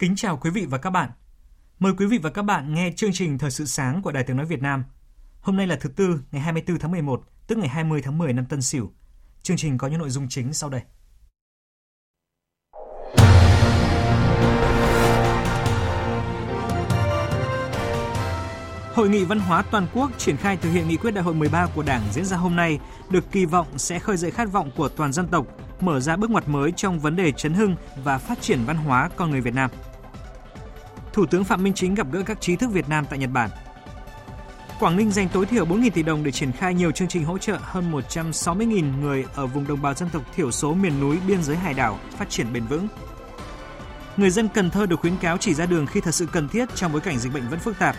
Kính chào quý vị và các bạn. Mời quý vị và các bạn nghe chương trình Thời sự sáng của Đài Tiếng Nói Việt Nam. Hôm nay là thứ Tư, ngày 24 tháng 11, tức ngày 20 tháng 10 năm Tân Sửu. Chương trình có những nội dung chính sau đây. Hội nghị văn hóa toàn quốc triển khai thực hiện nghị quyết đại hội 13 của Đảng diễn ra hôm nay được kỳ vọng sẽ khơi dậy khát vọng của toàn dân tộc, mở ra bước ngoặt mới trong vấn đề chấn hưng và phát triển văn hóa con người Việt Nam. Thủ tướng Phạm Minh Chính gặp gỡ các trí thức Việt Nam tại Nhật Bản. Quảng Ninh dành tối thiểu 4.000 tỷ đồng để triển khai nhiều chương trình hỗ trợ hơn 160.000 người ở vùng đồng bào dân tộc thiểu số miền núi biên giới hải đảo phát triển bền vững. Người dân Cần Thơ được khuyến cáo chỉ ra đường khi thật sự cần thiết trong bối cảnh dịch bệnh vẫn phức tạp.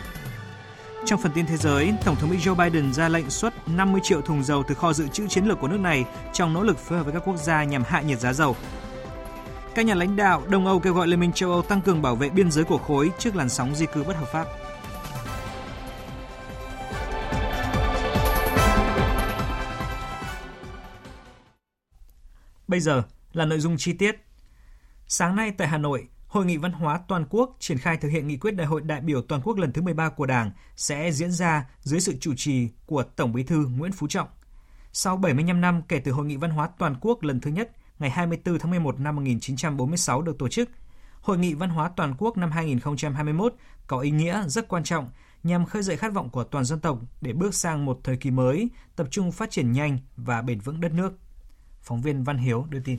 Trong phần tin thế giới, Tổng thống Mỹ Joe Biden ra lệnh xuất 50 triệu thùng dầu từ kho dự trữ chiến lược của nước này trong nỗ lực phối hợp với các quốc gia nhằm hạ nhiệt giá dầu. Các nhà lãnh đạo Đông Âu kêu gọi Liên minh châu Âu tăng cường bảo vệ biên giới của khối trước làn sóng di cư bất hợp pháp. Bây giờ là nội dung chi tiết. Sáng nay tại Hà Nội, Hội nghị văn hóa toàn quốc triển khai thực hiện nghị quyết Đại hội đại biểu toàn quốc lần thứ 13 của Đảng sẽ diễn ra dưới sự chủ trì của Tổng Bí thư Nguyễn Phú Trọng. Sau 75 năm kể từ Hội nghị văn hóa toàn quốc lần thứ nhất ngày 24 tháng 11 năm 1946 được tổ chức, Hội nghị văn hóa toàn quốc năm 2021 có ý nghĩa rất quan trọng nhằm khơi dậy khát vọng của toàn dân tộc để bước sang một thời kỳ mới, tập trung phát triển nhanh và bền vững đất nước. Phóng viên Văn Hiếu đưa tin.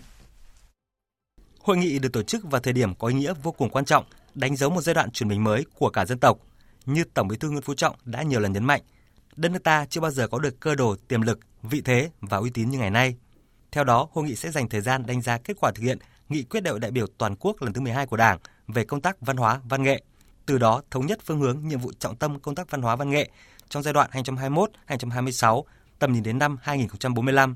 Hội nghị được tổ chức vào thời điểm có ý nghĩa vô cùng quan trọng, đánh dấu một giai đoạn chuyển mình mới của cả dân tộc. Như Tổng Bí thư Nguyễn Phú Trọng đã nhiều lần nhấn mạnh, đất nước ta chưa bao giờ có được cơ đồ, tiềm lực, vị thế và uy tín như ngày nay. Theo đó, hội nghị sẽ dành thời gian đánh giá kết quả thực hiện nghị quyết đại hội đại biểu toàn quốc lần thứ 12 của Đảng về công tác văn hóa, văn nghệ. Từ đó thống nhất phương hướng nhiệm vụ trọng tâm công tác văn hóa văn nghệ trong giai đoạn 2021-2026, tầm nhìn đến năm 2045.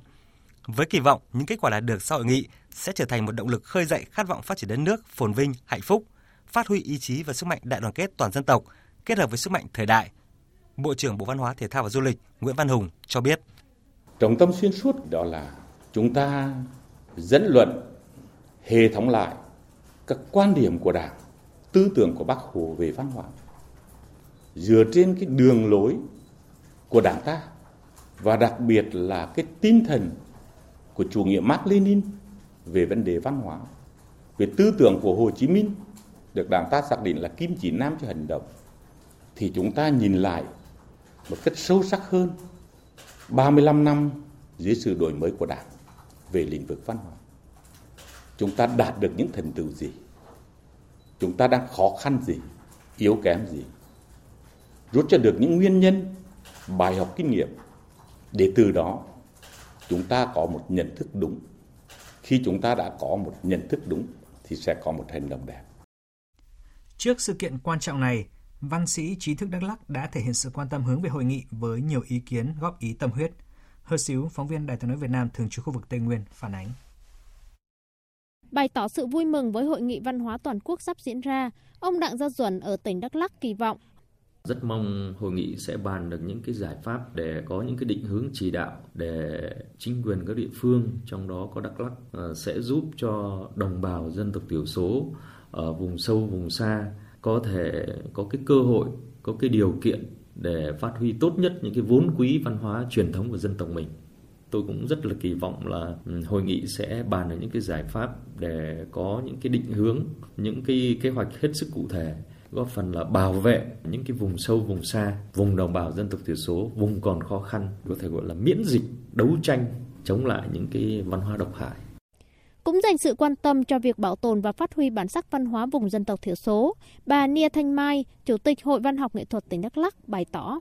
Với kỳ vọng những kết quả đạt được sau hội nghị sẽ trở thành một động lực khơi dậy khát vọng phát triển đất nước phồn vinh, hạnh phúc, phát huy ý chí và sức mạnh đại đoàn kết toàn dân tộc kết hợp với sức mạnh thời đại. Bộ trưởng Bộ Văn hóa Thể thao và Du lịch Nguyễn Văn Hùng cho biết. Trọng tâm xuyên suốt đó là chúng ta dẫn luận hệ thống lại các quan điểm của Đảng, tư tưởng của Bác Hồ về văn hóa dựa trên cái đường lối của Đảng ta và đặc biệt là cái tinh thần của chủ nghĩa Mark Lenin về vấn đề văn hóa, về tư tưởng của Hồ Chí Minh được Đảng ta xác định là kim chỉ nam cho hành động, thì chúng ta nhìn lại một cách sâu sắc hơn 35 năm dưới sự đổi mới của Đảng về lĩnh vực văn hóa. Chúng ta đạt được những thành tựu gì? Chúng ta đang khó khăn gì? Yếu kém gì? Rút ra được những nguyên nhân, bài học kinh nghiệm để từ đó chúng ta có một nhận thức đúng khi chúng ta đã có một nhận thức đúng thì sẽ có một hành động đẹp. Trước sự kiện quan trọng này, văn sĩ trí thức Đắk lắc đã thể hiện sự quan tâm hướng về hội nghị với nhiều ý kiến góp ý tâm huyết. Hơ Xíu, phóng viên Đài tiếng nói Việt Nam thường trú khu vực Tây Nguyên phản ánh. Bày tỏ sự vui mừng với hội nghị văn hóa toàn quốc sắp diễn ra, ông Đặng Gia Duẩn ở tỉnh Đắk Lắk kỳ vọng rất mong hội nghị sẽ bàn được những cái giải pháp để có những cái định hướng chỉ đạo để chính quyền các địa phương trong đó có Đắk Lắk ờ, sẽ giúp cho đồng bào dân tộc thiểu số ở vùng sâu vùng xa có thể có cái cơ hội có cái điều kiện để phát huy tốt nhất những cái vốn quý văn hóa truyền thống của dân tộc mình. Tôi cũng rất là kỳ vọng là ừ, hội nghị sẽ bàn được những cái giải pháp để có những cái định hướng, những cái kế hoạch hết sức cụ thể, góp phần là bảo vệ những cái vùng sâu, vùng xa, vùng đồng bào dân tộc thiểu số, vùng còn khó khăn, có thể gọi là miễn dịch, đấu tranh chống lại những cái văn hóa độc hại cũng dành sự quan tâm cho việc bảo tồn và phát huy bản sắc văn hóa vùng dân tộc thiểu số. Bà Nia Thanh Mai, Chủ tịch Hội Văn học Nghệ thuật tỉnh Đắk Lắk bày tỏ.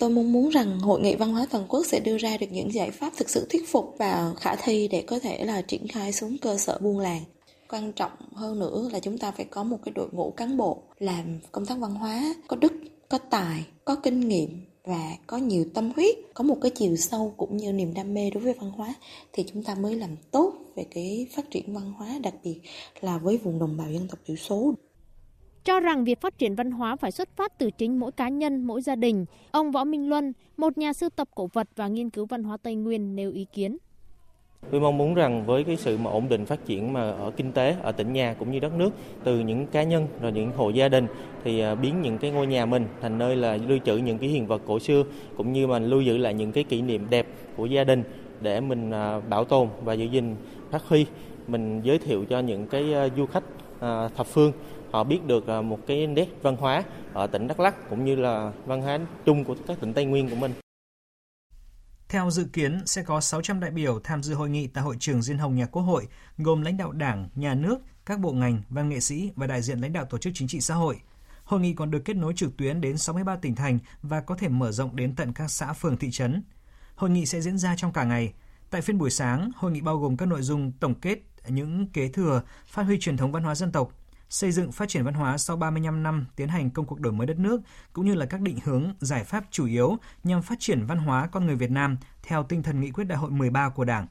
Tôi mong muốn rằng Hội nghị văn hóa toàn quốc sẽ đưa ra được những giải pháp thực sự thuyết phục và khả thi để có thể là triển khai xuống cơ sở buôn làng. Quan trọng hơn nữa là chúng ta phải có một cái đội ngũ cán bộ làm công tác văn hóa có đức, có tài, có kinh nghiệm và có nhiều tâm huyết, có một cái chiều sâu cũng như niềm đam mê đối với văn hóa thì chúng ta mới làm tốt về cái phát triển văn hóa đặc biệt là với vùng đồng bào dân tộc thiểu số cho rằng việc phát triển văn hóa phải xuất phát từ chính mỗi cá nhân, mỗi gia đình. Ông Võ Minh Luân, một nhà sưu tập cổ vật và nghiên cứu văn hóa Tây Nguyên nêu ý kiến. Tôi mong muốn rằng với cái sự mà ổn định phát triển mà ở kinh tế, ở tỉnh nhà cũng như đất nước, từ những cá nhân rồi những hộ gia đình thì à, biến những cái ngôi nhà mình thành nơi là lưu trữ những cái hiện vật cổ xưa cũng như mà lưu giữ lại những cái kỷ niệm đẹp của gia đình để mình à, bảo tồn và giữ gìn, phát huy mình giới thiệu cho những cái à, du khách thập phương họ biết được một cái nét văn hóa ở tỉnh Đắk Lắk cũng như là văn hóa chung của các tỉnh Tây Nguyên của mình. Theo dự kiến, sẽ có 600 đại biểu tham dự hội nghị tại hội trường Diên Hồng Nhà Quốc hội, gồm lãnh đạo đảng, nhà nước, các bộ ngành, văn nghệ sĩ và đại diện lãnh đạo tổ chức chính trị xã hội. Hội nghị còn được kết nối trực tuyến đến 63 tỉnh thành và có thể mở rộng đến tận các xã phường thị trấn. Hội nghị sẽ diễn ra trong cả ngày. Tại phiên buổi sáng, hội nghị bao gồm các nội dung tổng kết những kế thừa, phát huy truyền thống văn hóa dân tộc, xây dựng phát triển văn hóa sau 35 năm tiến hành công cuộc đổi mới đất nước, cũng như là các định hướng, giải pháp chủ yếu nhằm phát triển văn hóa con người Việt Nam theo tinh thần nghị quyết đại hội 13 của Đảng.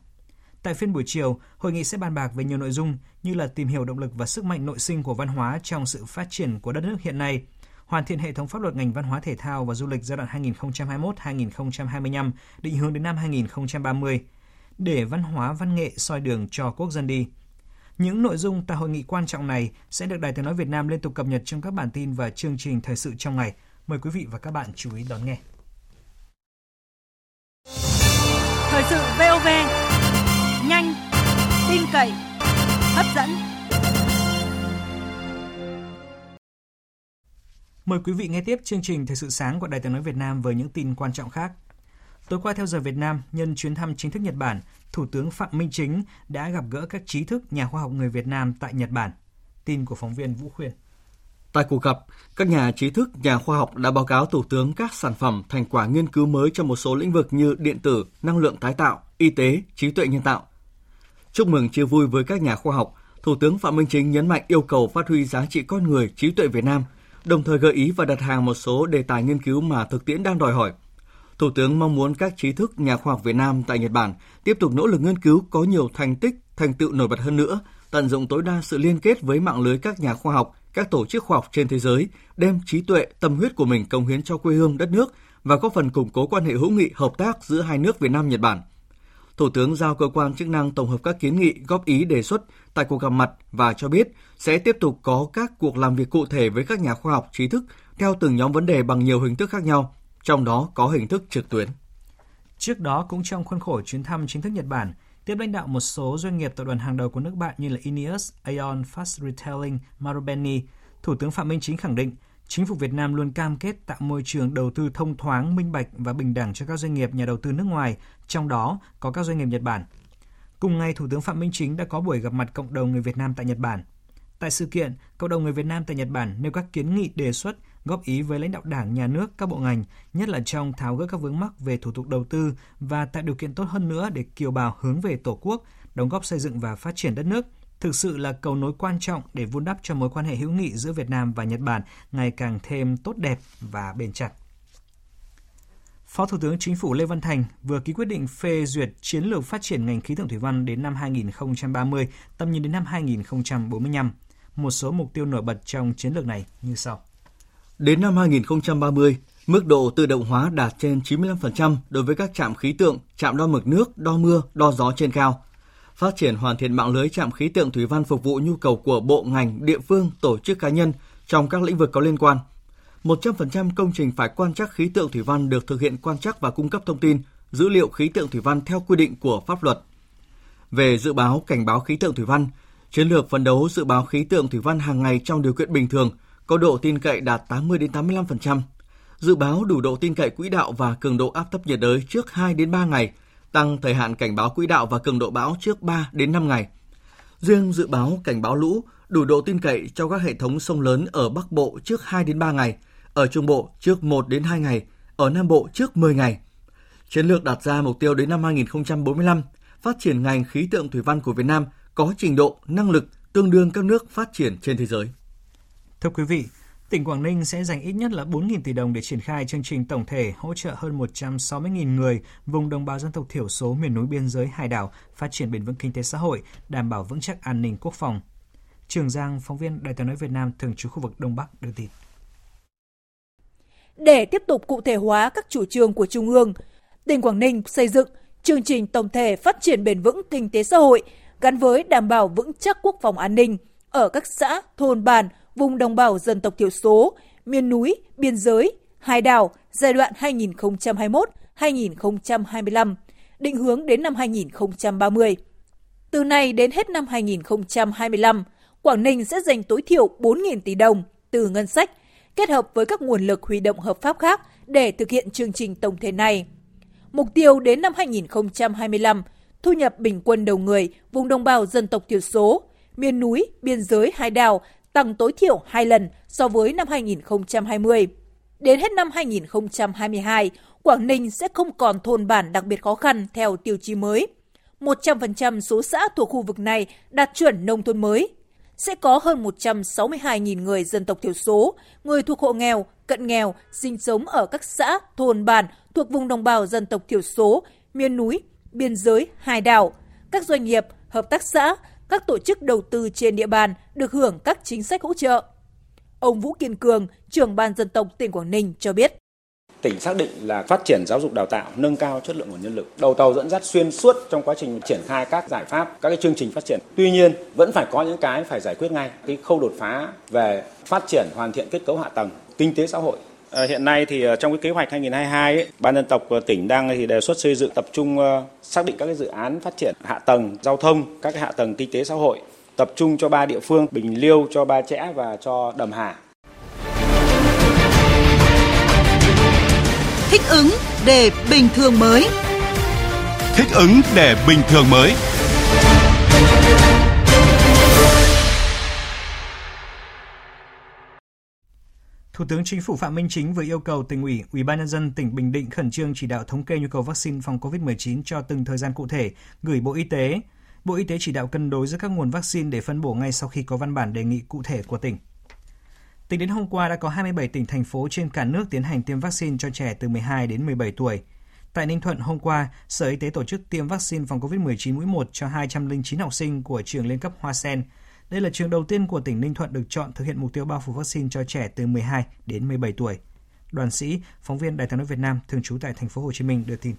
Tại phiên buổi chiều, hội nghị sẽ bàn bạc về nhiều nội dung như là tìm hiểu động lực và sức mạnh nội sinh của văn hóa trong sự phát triển của đất nước hiện nay, hoàn thiện hệ thống pháp luật ngành văn hóa thể thao và du lịch giai đoạn 2021-2025, định hướng đến năm 2030, để văn hóa văn nghệ soi đường cho quốc dân đi – những nội dung tại hội nghị quan trọng này sẽ được Đài Tiếng Nói Việt Nam liên tục cập nhật trong các bản tin và chương trình thời sự trong ngày. Mời quý vị và các bạn chú ý đón nghe. Thời sự VOV, nhanh, tin cậy, hấp dẫn. Mời quý vị nghe tiếp chương trình Thời sự sáng của Đài Tiếng Nói Việt Nam với những tin quan trọng khác. Tối qua theo giờ Việt Nam, nhân chuyến thăm chính thức Nhật Bản, Thủ tướng Phạm Minh Chính đã gặp gỡ các trí thức nhà khoa học người Việt Nam tại Nhật Bản. Tin của phóng viên Vũ Khuyên. Tại cuộc gặp, các nhà trí thức, nhà khoa học đã báo cáo Thủ tướng các sản phẩm, thành quả nghiên cứu mới trong một số lĩnh vực như điện tử, năng lượng tái tạo, y tế, trí tuệ nhân tạo. Chúc mừng chia vui với các nhà khoa học, Thủ tướng Phạm Minh Chính nhấn mạnh yêu cầu phát huy giá trị con người, trí tuệ Việt Nam, đồng thời gợi ý và đặt hàng một số đề tài nghiên cứu mà thực tiễn đang đòi hỏi – Thủ tướng mong muốn các trí thức nhà khoa học Việt Nam tại Nhật Bản tiếp tục nỗ lực nghiên cứu có nhiều thành tích, thành tựu nổi bật hơn nữa, tận dụng tối đa sự liên kết với mạng lưới các nhà khoa học, các tổ chức khoa học trên thế giới, đem trí tuệ, tâm huyết của mình công hiến cho quê hương đất nước và góp phần củng cố quan hệ hữu nghị hợp tác giữa hai nước Việt Nam Nhật Bản. Thủ tướng giao cơ quan chức năng tổng hợp các kiến nghị, góp ý đề xuất tại cuộc gặp mặt và cho biết sẽ tiếp tục có các cuộc làm việc cụ thể với các nhà khoa học trí thức theo từng nhóm vấn đề bằng nhiều hình thức khác nhau trong đó có hình thức trực tuyến. Trước đó cũng trong khuôn khổ chuyến thăm chính thức Nhật Bản, tiếp lãnh đạo một số doanh nghiệp tập đoàn hàng đầu của nước bạn như là Ineos, Aeon, Fast Retailing, Marubeni, Thủ tướng Phạm Minh Chính khẳng định chính phủ Việt Nam luôn cam kết tạo môi trường đầu tư thông thoáng, minh bạch và bình đẳng cho các doanh nghiệp nhà đầu tư nước ngoài, trong đó có các doanh nghiệp Nhật Bản. Cùng ngày, Thủ tướng Phạm Minh Chính đã có buổi gặp mặt cộng đồng người Việt Nam tại Nhật Bản. Tại sự kiện, cộng đồng người Việt Nam tại Nhật Bản nêu các kiến nghị đề xuất góp ý với lãnh đạo Đảng, Nhà nước, các bộ ngành, nhất là trong tháo gỡ các vướng mắc về thủ tục đầu tư và tạo điều kiện tốt hơn nữa để kiều bào hướng về Tổ quốc, đóng góp xây dựng và phát triển đất nước thực sự là cầu nối quan trọng để vun đắp cho mối quan hệ hữu nghị giữa Việt Nam và Nhật Bản ngày càng thêm tốt đẹp và bền chặt. Phó Thủ tướng Chính phủ Lê Văn Thành vừa ký quyết định phê duyệt chiến lược phát triển ngành khí tượng thủy văn đến năm 2030, tầm nhìn đến năm 2045. Một số mục tiêu nổi bật trong chiến lược này như sau. Đến năm 2030, mức độ tự động hóa đạt trên 95% đối với các trạm khí tượng, trạm đo mực nước, đo mưa, đo gió trên cao. Phát triển hoàn thiện mạng lưới trạm khí tượng thủy văn phục vụ nhu cầu của bộ ngành, địa phương, tổ chức cá nhân trong các lĩnh vực có liên quan. 100% công trình phải quan trắc khí tượng thủy văn được thực hiện quan trắc và cung cấp thông tin, dữ liệu khí tượng thủy văn theo quy định của pháp luật. Về dự báo cảnh báo khí tượng thủy văn, chiến lược phấn đấu dự báo khí tượng thủy văn hàng ngày trong điều kiện bình thường – có độ tin cậy đạt 80 đến 85%, dự báo đủ độ tin cậy quỹ đạo và cường độ áp thấp nhiệt đới trước 2 đến 3 ngày, tăng thời hạn cảnh báo quỹ đạo và cường độ bão trước 3 đến 5 ngày, Riêng dự báo cảnh báo lũ đủ độ tin cậy cho các hệ thống sông lớn ở Bắc Bộ trước 2 đến 3 ngày, ở Trung Bộ trước 1 đến 2 ngày, ở Nam Bộ trước 10 ngày. Chiến lược đặt ra mục tiêu đến năm 2045, phát triển ngành khí tượng thủy văn của Việt Nam có trình độ, năng lực tương đương các nước phát triển trên thế giới. Thưa quý vị, tỉnh Quảng Ninh sẽ dành ít nhất là 4.000 tỷ đồng để triển khai chương trình tổng thể hỗ trợ hơn 160.000 người vùng đồng bào dân tộc thiểu số miền núi biên giới hải đảo phát triển bền vững kinh tế xã hội, đảm bảo vững chắc an ninh quốc phòng. Trường Giang, phóng viên Đài tiếng nói Việt Nam thường trú khu vực Đông Bắc đưa tin. Để tiếp tục cụ thể hóa các chủ trương của Trung ương, tỉnh Quảng Ninh xây dựng chương trình tổng thể phát triển bền vững kinh tế xã hội gắn với đảm bảo vững chắc quốc phòng an ninh ở các xã, thôn bản, vùng đồng bào dân tộc thiểu số, miền núi, biên giới, hải đảo giai đoạn 2021-2025, định hướng đến năm 2030. Từ nay đến hết năm 2025, Quảng Ninh sẽ dành tối thiểu 4.000 tỷ đồng từ ngân sách, kết hợp với các nguồn lực huy động hợp pháp khác để thực hiện chương trình tổng thể này. Mục tiêu đến năm 2025, thu nhập bình quân đầu người vùng đồng bào dân tộc thiểu số, miền núi, biên giới, hải đảo tăng tối thiểu 2 lần so với năm 2020. Đến hết năm 2022, Quảng Ninh sẽ không còn thôn bản đặc biệt khó khăn theo tiêu chí mới. 100% số xã thuộc khu vực này đạt chuẩn nông thôn mới. Sẽ có hơn 162.000 người dân tộc thiểu số, người thuộc hộ nghèo, cận nghèo, sinh sống ở các xã, thôn bản thuộc vùng đồng bào dân tộc thiểu số, miền núi, biên giới, hải đảo. Các doanh nghiệp, hợp tác xã, các tổ chức đầu tư trên địa bàn được hưởng các chính sách hỗ trợ. Ông Vũ Kiên Cường, trưởng ban dân tộc tỉnh Quảng Ninh cho biết. Tỉnh xác định là phát triển giáo dục đào tạo, nâng cao chất lượng nguồn nhân lực, đầu tàu dẫn dắt xuyên suốt trong quá trình triển khai các giải pháp, các cái chương trình phát triển. Tuy nhiên, vẫn phải có những cái phải giải quyết ngay. Cái khâu đột phá về phát triển hoàn thiện kết cấu hạ tầng, kinh tế xã hội hiện nay thì ờ, trong cái kế hoạch 2022 ấy, ban dân tộc tỉnh đang thì đề xuất xây dựng tập trung xác định các cái dự án phát triển hạ tầng giao thông, các cái hạ tầng kinh tế xã hội, tập trung cho ba địa phương Bình Liêu, cho Ba Chẽ và cho Đầm Hà. Thích ứng để bình thường mới. Thích ứng để bình thường mới. Thủ tướng Chính phủ Phạm Minh Chính vừa yêu cầu tỉnh ủy, Ủy ban nhân dân tỉnh Bình Định khẩn trương chỉ đạo thống kê nhu cầu vaccine phòng COVID-19 cho từng thời gian cụ thể, gửi Bộ Y tế. Bộ Y tế chỉ đạo cân đối giữa các nguồn vaccine để phân bổ ngay sau khi có văn bản đề nghị cụ thể của tỉnh. Tính đến hôm qua đã có 27 tỉnh thành phố trên cả nước tiến hành tiêm vaccine cho trẻ từ 12 đến 17 tuổi. Tại Ninh Thuận hôm qua, Sở Y tế tổ chức tiêm vaccine phòng COVID-19 mũi 1 cho 209 học sinh của trường liên cấp Hoa Sen – đây là trường đầu tiên của tỉnh Ninh Thuận được chọn thực hiện mục tiêu bao phủ vaccine cho trẻ từ 12 đến 17 tuổi. Đoàn sĩ, phóng viên Đài tiếng nói Việt Nam thường trú tại thành phố Hồ Chí Minh đưa tin.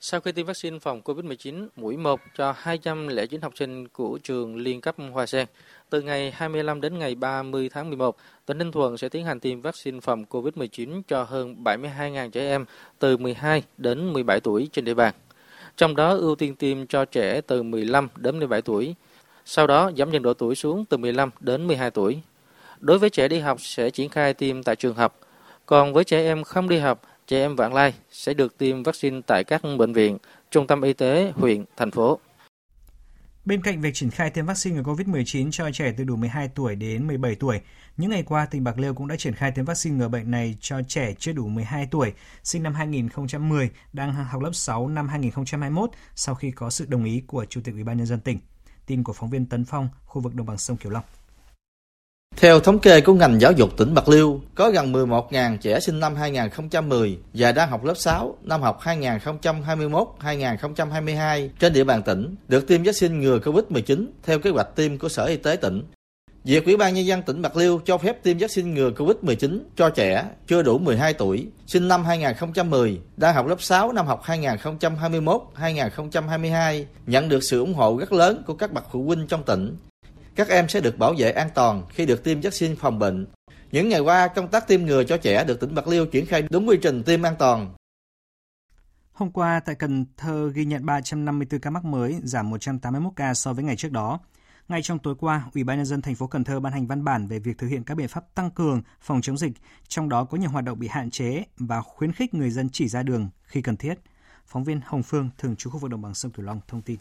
Sau khi tiêm vaccine phòng COVID-19 mũi 1 cho 209 học sinh của trường liên cấp Hoa Sen, từ ngày 25 đến ngày 30 tháng 11, tỉnh Ninh Thuận sẽ tiến hành tiêm vaccine phòng COVID-19 cho hơn 72.000 trẻ em từ 12 đến 17 tuổi trên địa bàn. Trong đó ưu tiên tiêm cho trẻ từ 15 đến 17 tuổi, sau đó giảm dần độ tuổi xuống từ 15 đến 12 tuổi. Đối với trẻ đi học sẽ triển khai tiêm tại trường học, còn với trẻ em không đi học, trẻ em vãng lai sẽ được tiêm vaccine tại các bệnh viện, trung tâm y tế, huyện, thành phố. Bên cạnh việc triển khai tiêm vaccine ngừa COVID-19 cho trẻ từ đủ 12 tuổi đến 17 tuổi, những ngày qua tỉnh Bạc Liêu cũng đã triển khai tiêm vaccine ngừa bệnh này cho trẻ chưa đủ 12 tuổi, sinh năm 2010, đang học lớp 6 năm 2021 sau khi có sự đồng ý của Chủ tịch Ủy ban nhân dân tỉnh. Tin của phóng viên Tấn Phong, khu vực đồng bằng sông Kiều Long. Theo thống kê của ngành giáo dục tỉnh Bạc Liêu, có gần 11.000 trẻ sinh năm 2010 và đang học lớp 6 năm học 2021-2022 trên địa bàn tỉnh được tiêm vaccine ngừa COVID-19 theo kế hoạch tiêm của Sở Y tế tỉnh. Việc Ủy ban Nhân dân tỉnh Bạc Liêu cho phép tiêm vaccine ngừa COVID-19 cho trẻ chưa đủ 12 tuổi, sinh năm 2010, đang học lớp 6 năm học 2021-2022, nhận được sự ủng hộ rất lớn của các bậc phụ huynh trong tỉnh. Các em sẽ được bảo vệ an toàn khi được tiêm vaccine phòng bệnh. Những ngày qua, công tác tiêm ngừa cho trẻ được tỉnh Bạc Liêu triển khai đúng quy trình tiêm an toàn. Hôm qua, tại Cần Thơ ghi nhận 354 ca mắc mới, giảm 181 ca so với ngày trước đó. Ngay trong tối qua, Ủy ban nhân dân thành phố Cần Thơ ban hành văn bản về việc thực hiện các biện pháp tăng cường phòng chống dịch, trong đó có nhiều hoạt động bị hạn chế và khuyến khích người dân chỉ ra đường khi cần thiết. Phóng viên Hồng Phương thường trú khu vực đồng bằng sông Cửu Long thông tin.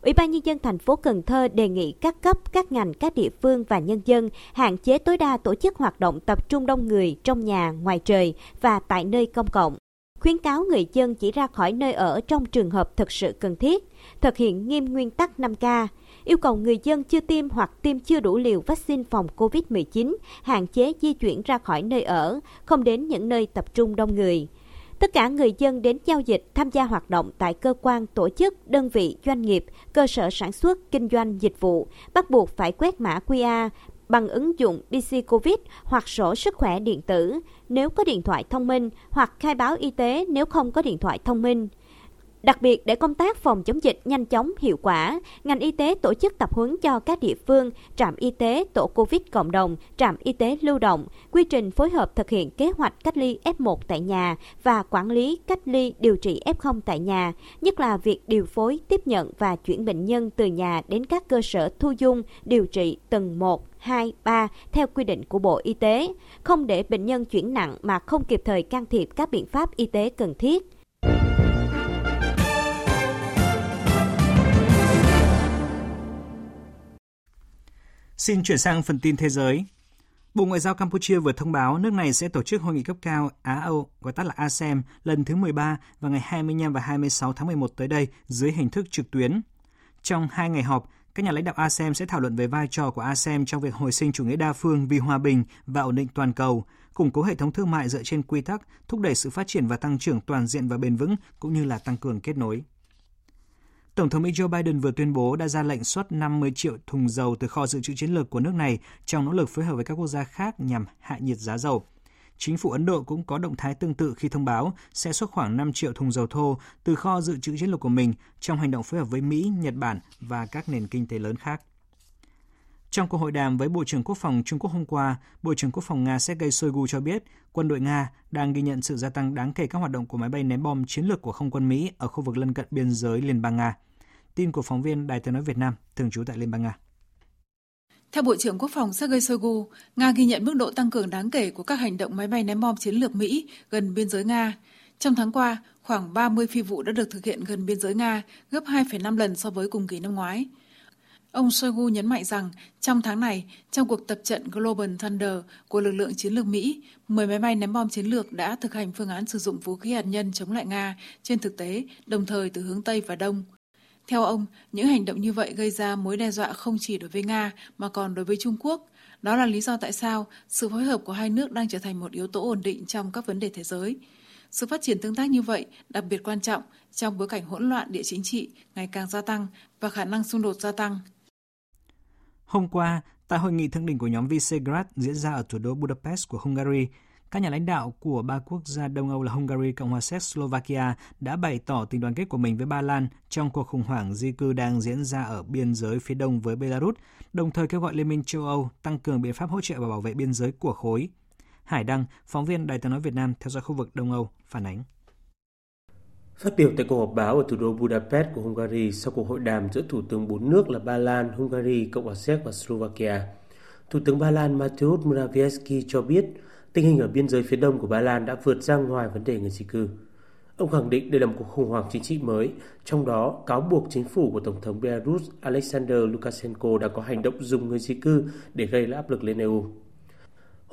Ủy ban Nhân dân thành phố Cần Thơ đề nghị các cấp, các ngành, các địa phương và nhân dân hạn chế tối đa tổ chức hoạt động tập trung đông người trong nhà, ngoài trời và tại nơi công cộng. Khuyến cáo người dân chỉ ra khỏi nơi ở trong trường hợp thực sự cần thiết, thực hiện nghiêm nguyên tắc 5K, yêu cầu người dân chưa tiêm hoặc tiêm chưa đủ liều vaccine phòng COVID-19 hạn chế di chuyển ra khỏi nơi ở, không đến những nơi tập trung đông người. Tất cả người dân đến giao dịch tham gia hoạt động tại cơ quan, tổ chức, đơn vị, doanh nghiệp, cơ sở sản xuất, kinh doanh, dịch vụ bắt buộc phải quét mã QR bằng ứng dụng DC Covid hoặc sổ sức khỏe điện tử nếu có điện thoại thông minh hoặc khai báo y tế nếu không có điện thoại thông minh. Đặc biệt để công tác phòng chống dịch nhanh chóng hiệu quả, ngành y tế tổ chức tập huấn cho các địa phương, trạm y tế, tổ COVID cộng đồng, trạm y tế lưu động, quy trình phối hợp thực hiện kế hoạch cách ly F1 tại nhà và quản lý cách ly điều trị F0 tại nhà, nhất là việc điều phối, tiếp nhận và chuyển bệnh nhân từ nhà đến các cơ sở thu dung, điều trị tầng 1, 2, 3 theo quy định của Bộ Y tế, không để bệnh nhân chuyển nặng mà không kịp thời can thiệp các biện pháp y tế cần thiết. Xin chuyển sang phần tin thế giới. Bộ Ngoại giao Campuchia vừa thông báo nước này sẽ tổ chức hội nghị cấp cao Á-Âu, gọi tắt là ASEM, lần thứ 13 vào ngày 25 và 26 tháng 11 tới đây dưới hình thức trực tuyến. Trong hai ngày họp, các nhà lãnh đạo ASEM sẽ thảo luận về vai trò của ASEM trong việc hồi sinh chủ nghĩa đa phương vì hòa bình và ổn định toàn cầu, củng cố hệ thống thương mại dựa trên quy tắc, thúc đẩy sự phát triển và tăng trưởng toàn diện và bền vững, cũng như là tăng cường kết nối. Tổng thống Mỹ Joe Biden vừa tuyên bố đã ra lệnh xuất 50 triệu thùng dầu từ kho dự trữ chiến lược của nước này trong nỗ lực phối hợp với các quốc gia khác nhằm hạ nhiệt giá dầu. Chính phủ Ấn Độ cũng có động thái tương tự khi thông báo sẽ xuất khoảng 5 triệu thùng dầu thô từ kho dự trữ chiến lược của mình trong hành động phối hợp với Mỹ, Nhật Bản và các nền kinh tế lớn khác. Trong cuộc hội đàm với Bộ trưởng Quốc phòng Trung Quốc hôm qua, Bộ trưởng Quốc phòng Nga Sergei Shoigu cho biết quân đội Nga đang ghi nhận sự gia tăng đáng kể các hoạt động của máy bay ném bom chiến lược của không quân Mỹ ở khu vực lân cận biên giới Liên bang Nga. Tin của phóng viên Đài tiếng nói Việt Nam, thường trú tại Liên bang Nga. Theo Bộ trưởng Quốc phòng Sergei Shoigu, Nga ghi nhận mức độ tăng cường đáng kể của các hành động máy bay ném bom chiến lược Mỹ gần biên giới Nga. Trong tháng qua, khoảng 30 phi vụ đã được thực hiện gần biên giới Nga, gấp 2,5 lần so với cùng kỳ năm ngoái. Ông Shoigu nhấn mạnh rằng trong tháng này, trong cuộc tập trận Global Thunder của lực lượng chiến lược Mỹ, 10 máy bay ném bom chiến lược đã thực hành phương án sử dụng vũ khí hạt nhân chống lại Nga trên thực tế, đồng thời từ hướng Tây và Đông. Theo ông, những hành động như vậy gây ra mối đe dọa không chỉ đối với Nga mà còn đối với Trung Quốc. Đó là lý do tại sao sự phối hợp của hai nước đang trở thành một yếu tố ổn định trong các vấn đề thế giới. Sự phát triển tương tác như vậy đặc biệt quan trọng trong bối cảnh hỗn loạn địa chính trị ngày càng gia tăng và khả năng xung đột gia tăng. Hôm qua, tại hội nghị thượng đỉnh của nhóm Visegrad diễn ra ở thủ đô Budapest của Hungary, các nhà lãnh đạo của ba quốc gia Đông Âu là Hungary, Cộng hòa Séc, Slovakia đã bày tỏ tình đoàn kết của mình với Ba Lan trong cuộc khủng hoảng di cư đang diễn ra ở biên giới phía đông với Belarus, đồng thời kêu gọi Liên minh châu Âu tăng cường biện pháp hỗ trợ và bảo vệ biên giới của khối. Hải Đăng, phóng viên Đài tiếng nói Việt Nam theo dõi khu vực Đông Âu, phản ánh. Phát biểu tại cuộc họp báo ở thủ đô Budapest của Hungary sau cuộc hội đàm giữa thủ tướng bốn nước là Ba Lan, Hungary, Cộng hòa Séc và Slovakia, Thủ tướng Ba Lan Mateusz Morawiecki cho biết tình hình ở biên giới phía đông của Ba Lan đã vượt ra ngoài vấn đề người di cư. Ông khẳng định đây là một cuộc khủng hoảng chính trị mới, trong đó cáo buộc chính phủ của Tổng thống Belarus Alexander Lukashenko đã có hành động dùng người di cư để gây áp lực lên EU.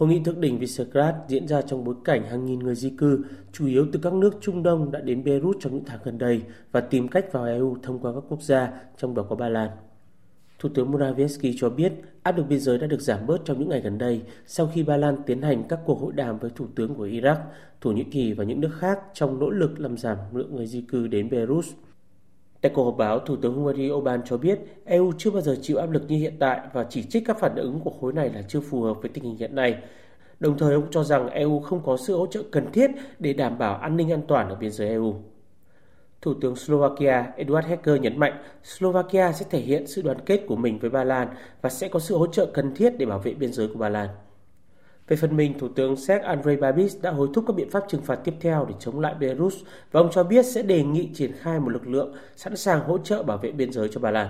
Hội nghị thượng đỉnh Visegrad diễn ra trong bối cảnh hàng nghìn người di cư, chủ yếu từ các nước Trung Đông đã đến Beirut trong những tháng gần đây và tìm cách vào EU thông qua các quốc gia, trong đó có Ba Lan. Thủ tướng Morawiecki cho biết áp lực biên giới đã được giảm bớt trong những ngày gần đây sau khi Ba Lan tiến hành các cuộc hội đàm với thủ tướng của Iraq, Thổ Nhĩ Kỳ và những nước khác trong nỗ lực làm giảm lượng người di cư đến Beirut. Tại cuộc họp báo, Thủ tướng Hungary Orbán cho biết EU chưa bao giờ chịu áp lực như hiện tại và chỉ trích các phản ứng của khối này là chưa phù hợp với tình hình hiện nay. Đồng thời ông cho rằng EU không có sự hỗ trợ cần thiết để đảm bảo an ninh an toàn ở biên giới EU. Thủ tướng Slovakia Eduard Heger nhấn mạnh Slovakia sẽ thể hiện sự đoàn kết của mình với Ba Lan và sẽ có sự hỗ trợ cần thiết để bảo vệ biên giới của Ba Lan. Về phần mình, Thủ tướng Séc Andrei Babis đã hối thúc các biện pháp trừng phạt tiếp theo để chống lại Belarus và ông cho biết sẽ đề nghị triển khai một lực lượng sẵn sàng hỗ trợ bảo vệ biên giới cho Ba Lan.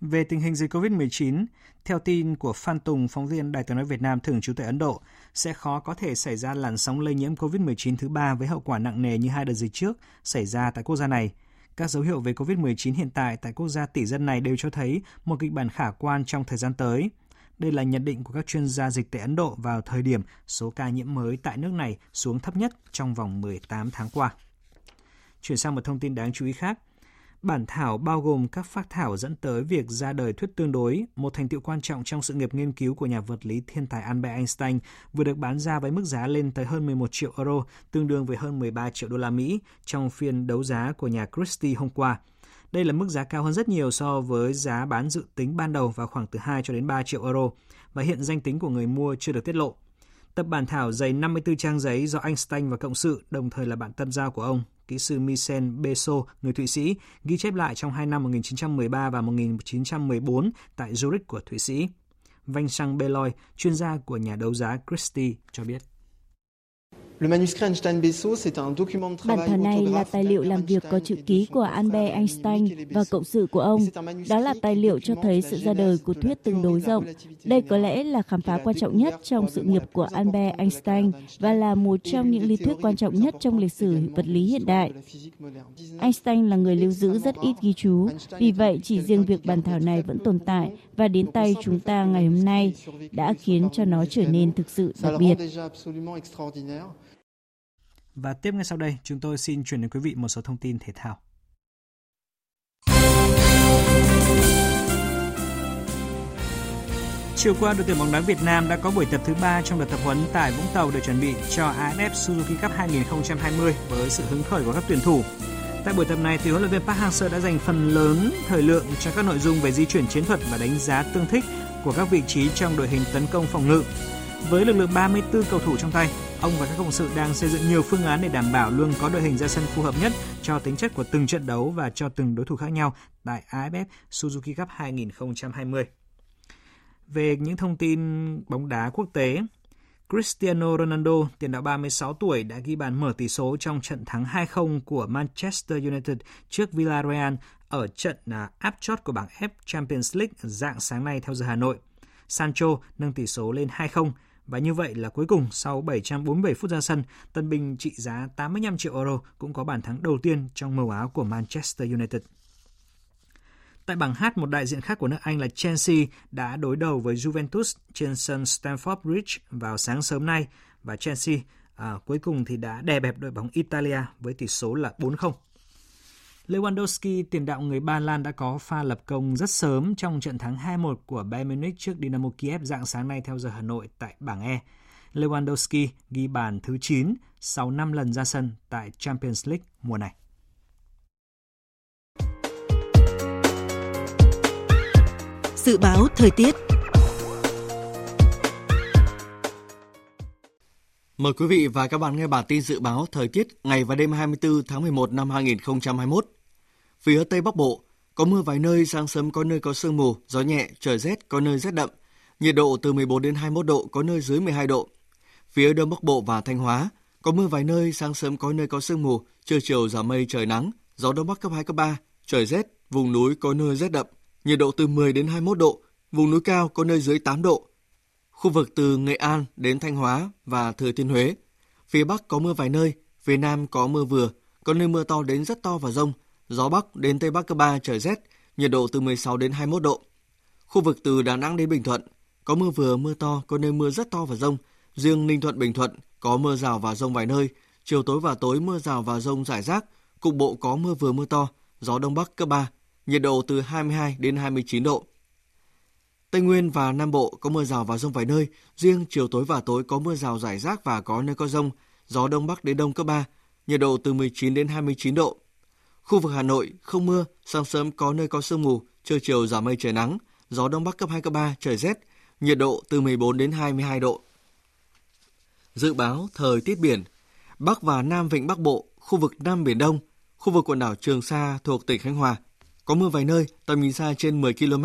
Về tình hình dịch COVID-19, theo tin của Phan Tùng, phóng viên Đài tiếng nói Việt Nam thường trú tại Ấn Độ, sẽ khó có thể xảy ra làn sóng lây nhiễm COVID-19 thứ ba với hậu quả nặng nề như hai đợt dịch trước xảy ra tại quốc gia này. Các dấu hiệu về COVID-19 hiện tại tại quốc gia tỷ dân này đều cho thấy một kịch bản khả quan trong thời gian tới. Đây là nhận định của các chuyên gia dịch tễ Ấn Độ vào thời điểm số ca nhiễm mới tại nước này xuống thấp nhất trong vòng 18 tháng qua. Chuyển sang một thông tin đáng chú ý khác. Bản thảo bao gồm các phác thảo dẫn tới việc ra đời thuyết tương đối, một thành tựu quan trọng trong sự nghiệp nghiên cứu của nhà vật lý thiên tài Albert Einstein, vừa được bán ra với mức giá lên tới hơn 11 triệu euro, tương đương với hơn 13 triệu đô la Mỹ trong phiên đấu giá của nhà Christie hôm qua. Đây là mức giá cao hơn rất nhiều so với giá bán dự tính ban đầu vào khoảng từ 2 cho đến 3 triệu euro, và hiện danh tính của người mua chưa được tiết lộ. Tập bản thảo dày 54 trang giấy do Einstein và cộng sự, đồng thời là bạn tâm giao của ông, kỹ sư Michel Beso, người Thụy Sĩ, ghi chép lại trong hai năm 1913 và 1914 tại Zurich của Thụy Sĩ. Vanh Sang Beloy, chuyên gia của nhà đấu giá Christie, cho biết. Bản thảo này là tài liệu làm việc có chữ ký của Albert Einstein và cộng sự của ông. Đó là tài liệu cho thấy sự ra đời của thuyết tương đối rộng. Đây có lẽ là khám phá quan trọng nhất trong sự nghiệp của Albert Einstein và là một trong những lý thuyết quan trọng nhất trong lịch sử vật lý hiện đại. Einstein là người lưu giữ rất ít ghi chú, vì vậy chỉ riêng việc bản thảo này vẫn tồn tại và đến tay chúng ta ngày hôm nay đã khiến cho nó trở nên thực sự đặc biệt. Và tiếp ngay sau đây, chúng tôi xin chuyển đến quý vị một số thông tin thể thao. Chiều qua, đội tuyển bóng đá Việt Nam đã có buổi tập thứ ba trong đợt tập huấn tại Vũng Tàu để chuẩn bị cho AFF Suzuki Cup 2020 với sự hứng khởi của các tuyển thủ. Tại buổi tập này, thì huấn luyện viên Park Hang-seo đã dành phần lớn thời lượng cho các nội dung về di chuyển chiến thuật và đánh giá tương thích của các vị trí trong đội hình tấn công phòng ngự. Với lực lượng 34 cầu thủ trong tay, ông và các cộng sự đang xây dựng nhiều phương án để đảm bảo luôn có đội hình ra sân phù hợp nhất cho tính chất của từng trận đấu và cho từng đối thủ khác nhau tại AFF Suzuki Cup 2020. Về những thông tin bóng đá quốc tế, Cristiano Ronaldo, tiền đạo 36 tuổi, đã ghi bàn mở tỷ số trong trận thắng 2-0 của Manchester United trước Villarreal ở trận à, áp chót của bảng F Champions League dạng sáng nay theo giờ Hà Nội. Sancho nâng tỷ số lên 2-0 và như vậy là cuối cùng sau 747 phút ra sân, tân binh trị giá 85 triệu euro cũng có bàn thắng đầu tiên trong màu áo của Manchester United. Tại bảng H, một đại diện khác của nước Anh là Chelsea đã đối đầu với Juventus trên sân Stamford Bridge vào sáng sớm nay và Chelsea à, cuối cùng thì đã đè bẹp đội bóng Italia với tỷ số là 4-0. Lewandowski, tiền đạo người Ba Lan đã có pha lập công rất sớm trong trận thắng 2-1 của Bayern Munich trước Dynamo Kiev dạng sáng nay theo giờ Hà Nội tại bảng E. Lewandowski ghi bàn thứ 9 sau 5 lần ra sân tại Champions League mùa này. Dự báo thời tiết Mời quý vị và các bạn nghe bản tin dự báo thời tiết ngày và đêm 24 tháng 11 năm 2021. Phía Tây Bắc Bộ, có mưa vài nơi, sáng sớm có nơi có sương mù, gió nhẹ, trời rét, có nơi rét đậm. Nhiệt độ từ 14 đến 21 độ, có nơi dưới 12 độ. Phía Đông Bắc Bộ và Thanh Hóa, có mưa vài nơi, sáng sớm có nơi có sương mù, trưa chiều giảm mây trời nắng, gió Đông Bắc cấp 2, cấp 3, trời rét, vùng núi có nơi rét đậm. Nhiệt độ từ 10 đến 21 độ, vùng núi cao có nơi dưới 8 độ, Khu vực từ Nghệ An đến Thanh Hóa và Thừa Thiên Huế. Phía Bắc có mưa vài nơi, phía Nam có mưa vừa, có nơi mưa to đến rất to và rông. Gió Bắc đến Tây Bắc cấp 3 trời rét, nhiệt độ từ 16 đến 21 độ. Khu vực từ Đà Nẵng đến Bình Thuận có mưa vừa, mưa to, có nơi mưa rất to và rông. Riêng Ninh Thuận, Bình Thuận có mưa rào và rông vài nơi. Chiều tối và tối mưa rào và rông rải rác. Cục bộ có mưa vừa mưa to, gió Đông Bắc cấp 3, nhiệt độ từ 22 đến 29 độ. Tây Nguyên và Nam Bộ có mưa rào và rông vài nơi, riêng chiều tối và tối có mưa rào rải rác và có nơi có rông, gió đông bắc đến đông cấp 3, nhiệt độ từ 19 đến 29 độ. Khu vực Hà Nội không mưa, sáng sớm có nơi có sương mù, trưa chiều giảm mây trời nắng, gió đông bắc cấp 2 cấp 3, trời rét, nhiệt độ từ 14 đến 22 độ. Dự báo thời tiết biển, Bắc và Nam Vịnh Bắc Bộ, khu vực Nam Biển Đông, khu vực quần đảo Trường Sa thuộc tỉnh Khánh Hòa, có mưa vài nơi, tầm nhìn xa trên 10 km,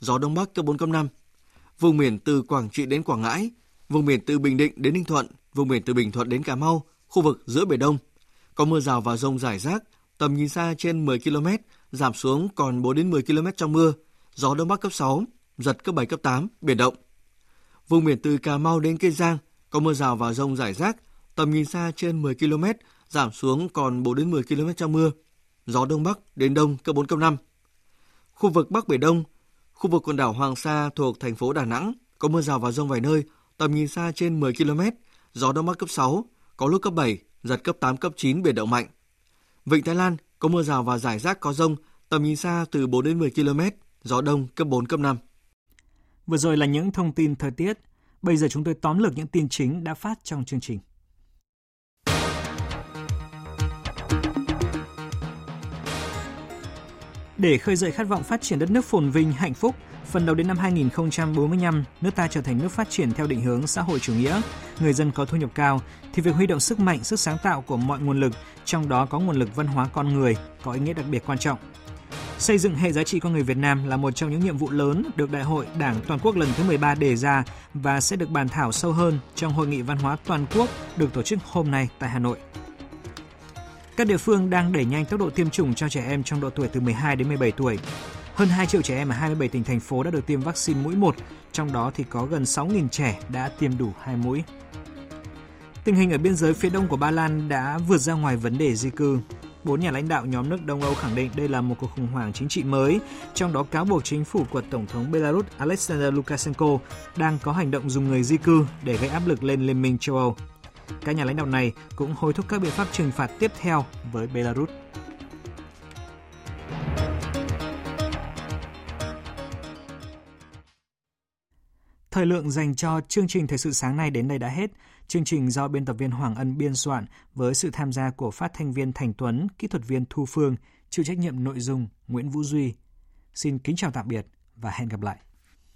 gió đông bắc cấp 4 cấp 5. Vùng biển từ Quảng Trị đến Quảng Ngãi, vùng biển từ Bình Định đến Ninh Thuận, vùng biển từ Bình Thuận đến Cà Mau, khu vực giữa Biển Đông có mưa rào và rông rải rác, tầm nhìn xa trên 10 km, giảm xuống còn 4 đến 10 km trong mưa, gió đông bắc cấp 6, giật cấp 7 cấp 8, biển động. Vùng biển từ Cà Mau đến Kiên Giang có mưa rào và rông rải rác, tầm nhìn xa trên 10 km, giảm xuống còn 4 đến 10 km trong mưa, gió Đông Bắc đến Đông cấp 4, cấp 5. Khu vực Bắc Biển Đông, khu vực quần đảo Hoàng Sa thuộc thành phố Đà Nẵng có mưa rào và rông vài nơi, tầm nhìn xa trên 10 km, gió Đông Bắc cấp 6, có lúc cấp 7, giật cấp 8, cấp 9, biển động mạnh. Vịnh Thái Lan có mưa rào và rải rác có rông, tầm nhìn xa từ 4 đến 10 km, gió đông cấp 4, cấp 5. Vừa rồi là những thông tin thời tiết. Bây giờ chúng tôi tóm lược những tin chính đã phát trong chương trình. Để khơi dậy khát vọng phát triển đất nước phồn vinh, hạnh phúc, phần đầu đến năm 2045, nước ta trở thành nước phát triển theo định hướng xã hội chủ nghĩa, người dân có thu nhập cao, thì việc huy động sức mạnh, sức sáng tạo của mọi nguồn lực, trong đó có nguồn lực văn hóa con người, có ý nghĩa đặc biệt quan trọng. Xây dựng hệ giá trị con người Việt Nam là một trong những nhiệm vụ lớn được Đại hội Đảng Toàn quốc lần thứ 13 đề ra và sẽ được bàn thảo sâu hơn trong Hội nghị Văn hóa Toàn quốc được tổ chức hôm nay tại Hà Nội. Các địa phương đang đẩy nhanh tốc độ tiêm chủng cho trẻ em trong độ tuổi từ 12 đến 17 tuổi. Hơn 2 triệu trẻ em ở 27 tỉnh thành phố đã được tiêm vaccine mũi 1, trong đó thì có gần 6.000 trẻ đã tiêm đủ 2 mũi. Tình hình ở biên giới phía đông của Ba Lan đã vượt ra ngoài vấn đề di cư. Bốn nhà lãnh đạo nhóm nước Đông Âu khẳng định đây là một cuộc khủng hoảng chính trị mới, trong đó cáo buộc chính phủ của Tổng thống Belarus Alexander Lukashenko đang có hành động dùng người di cư để gây áp lực lên Liên minh châu Âu. Các nhà lãnh đạo này cũng hối thúc các biện pháp trừng phạt tiếp theo với Belarus. Thời lượng dành cho chương trình Thời sự sáng nay đến đây đã hết. Chương trình do biên tập viên Hoàng Ân biên soạn với sự tham gia của phát thanh viên Thành Tuấn, kỹ thuật viên Thu Phương, chịu trách nhiệm nội dung Nguyễn Vũ Duy. Xin kính chào tạm biệt và hẹn gặp lại.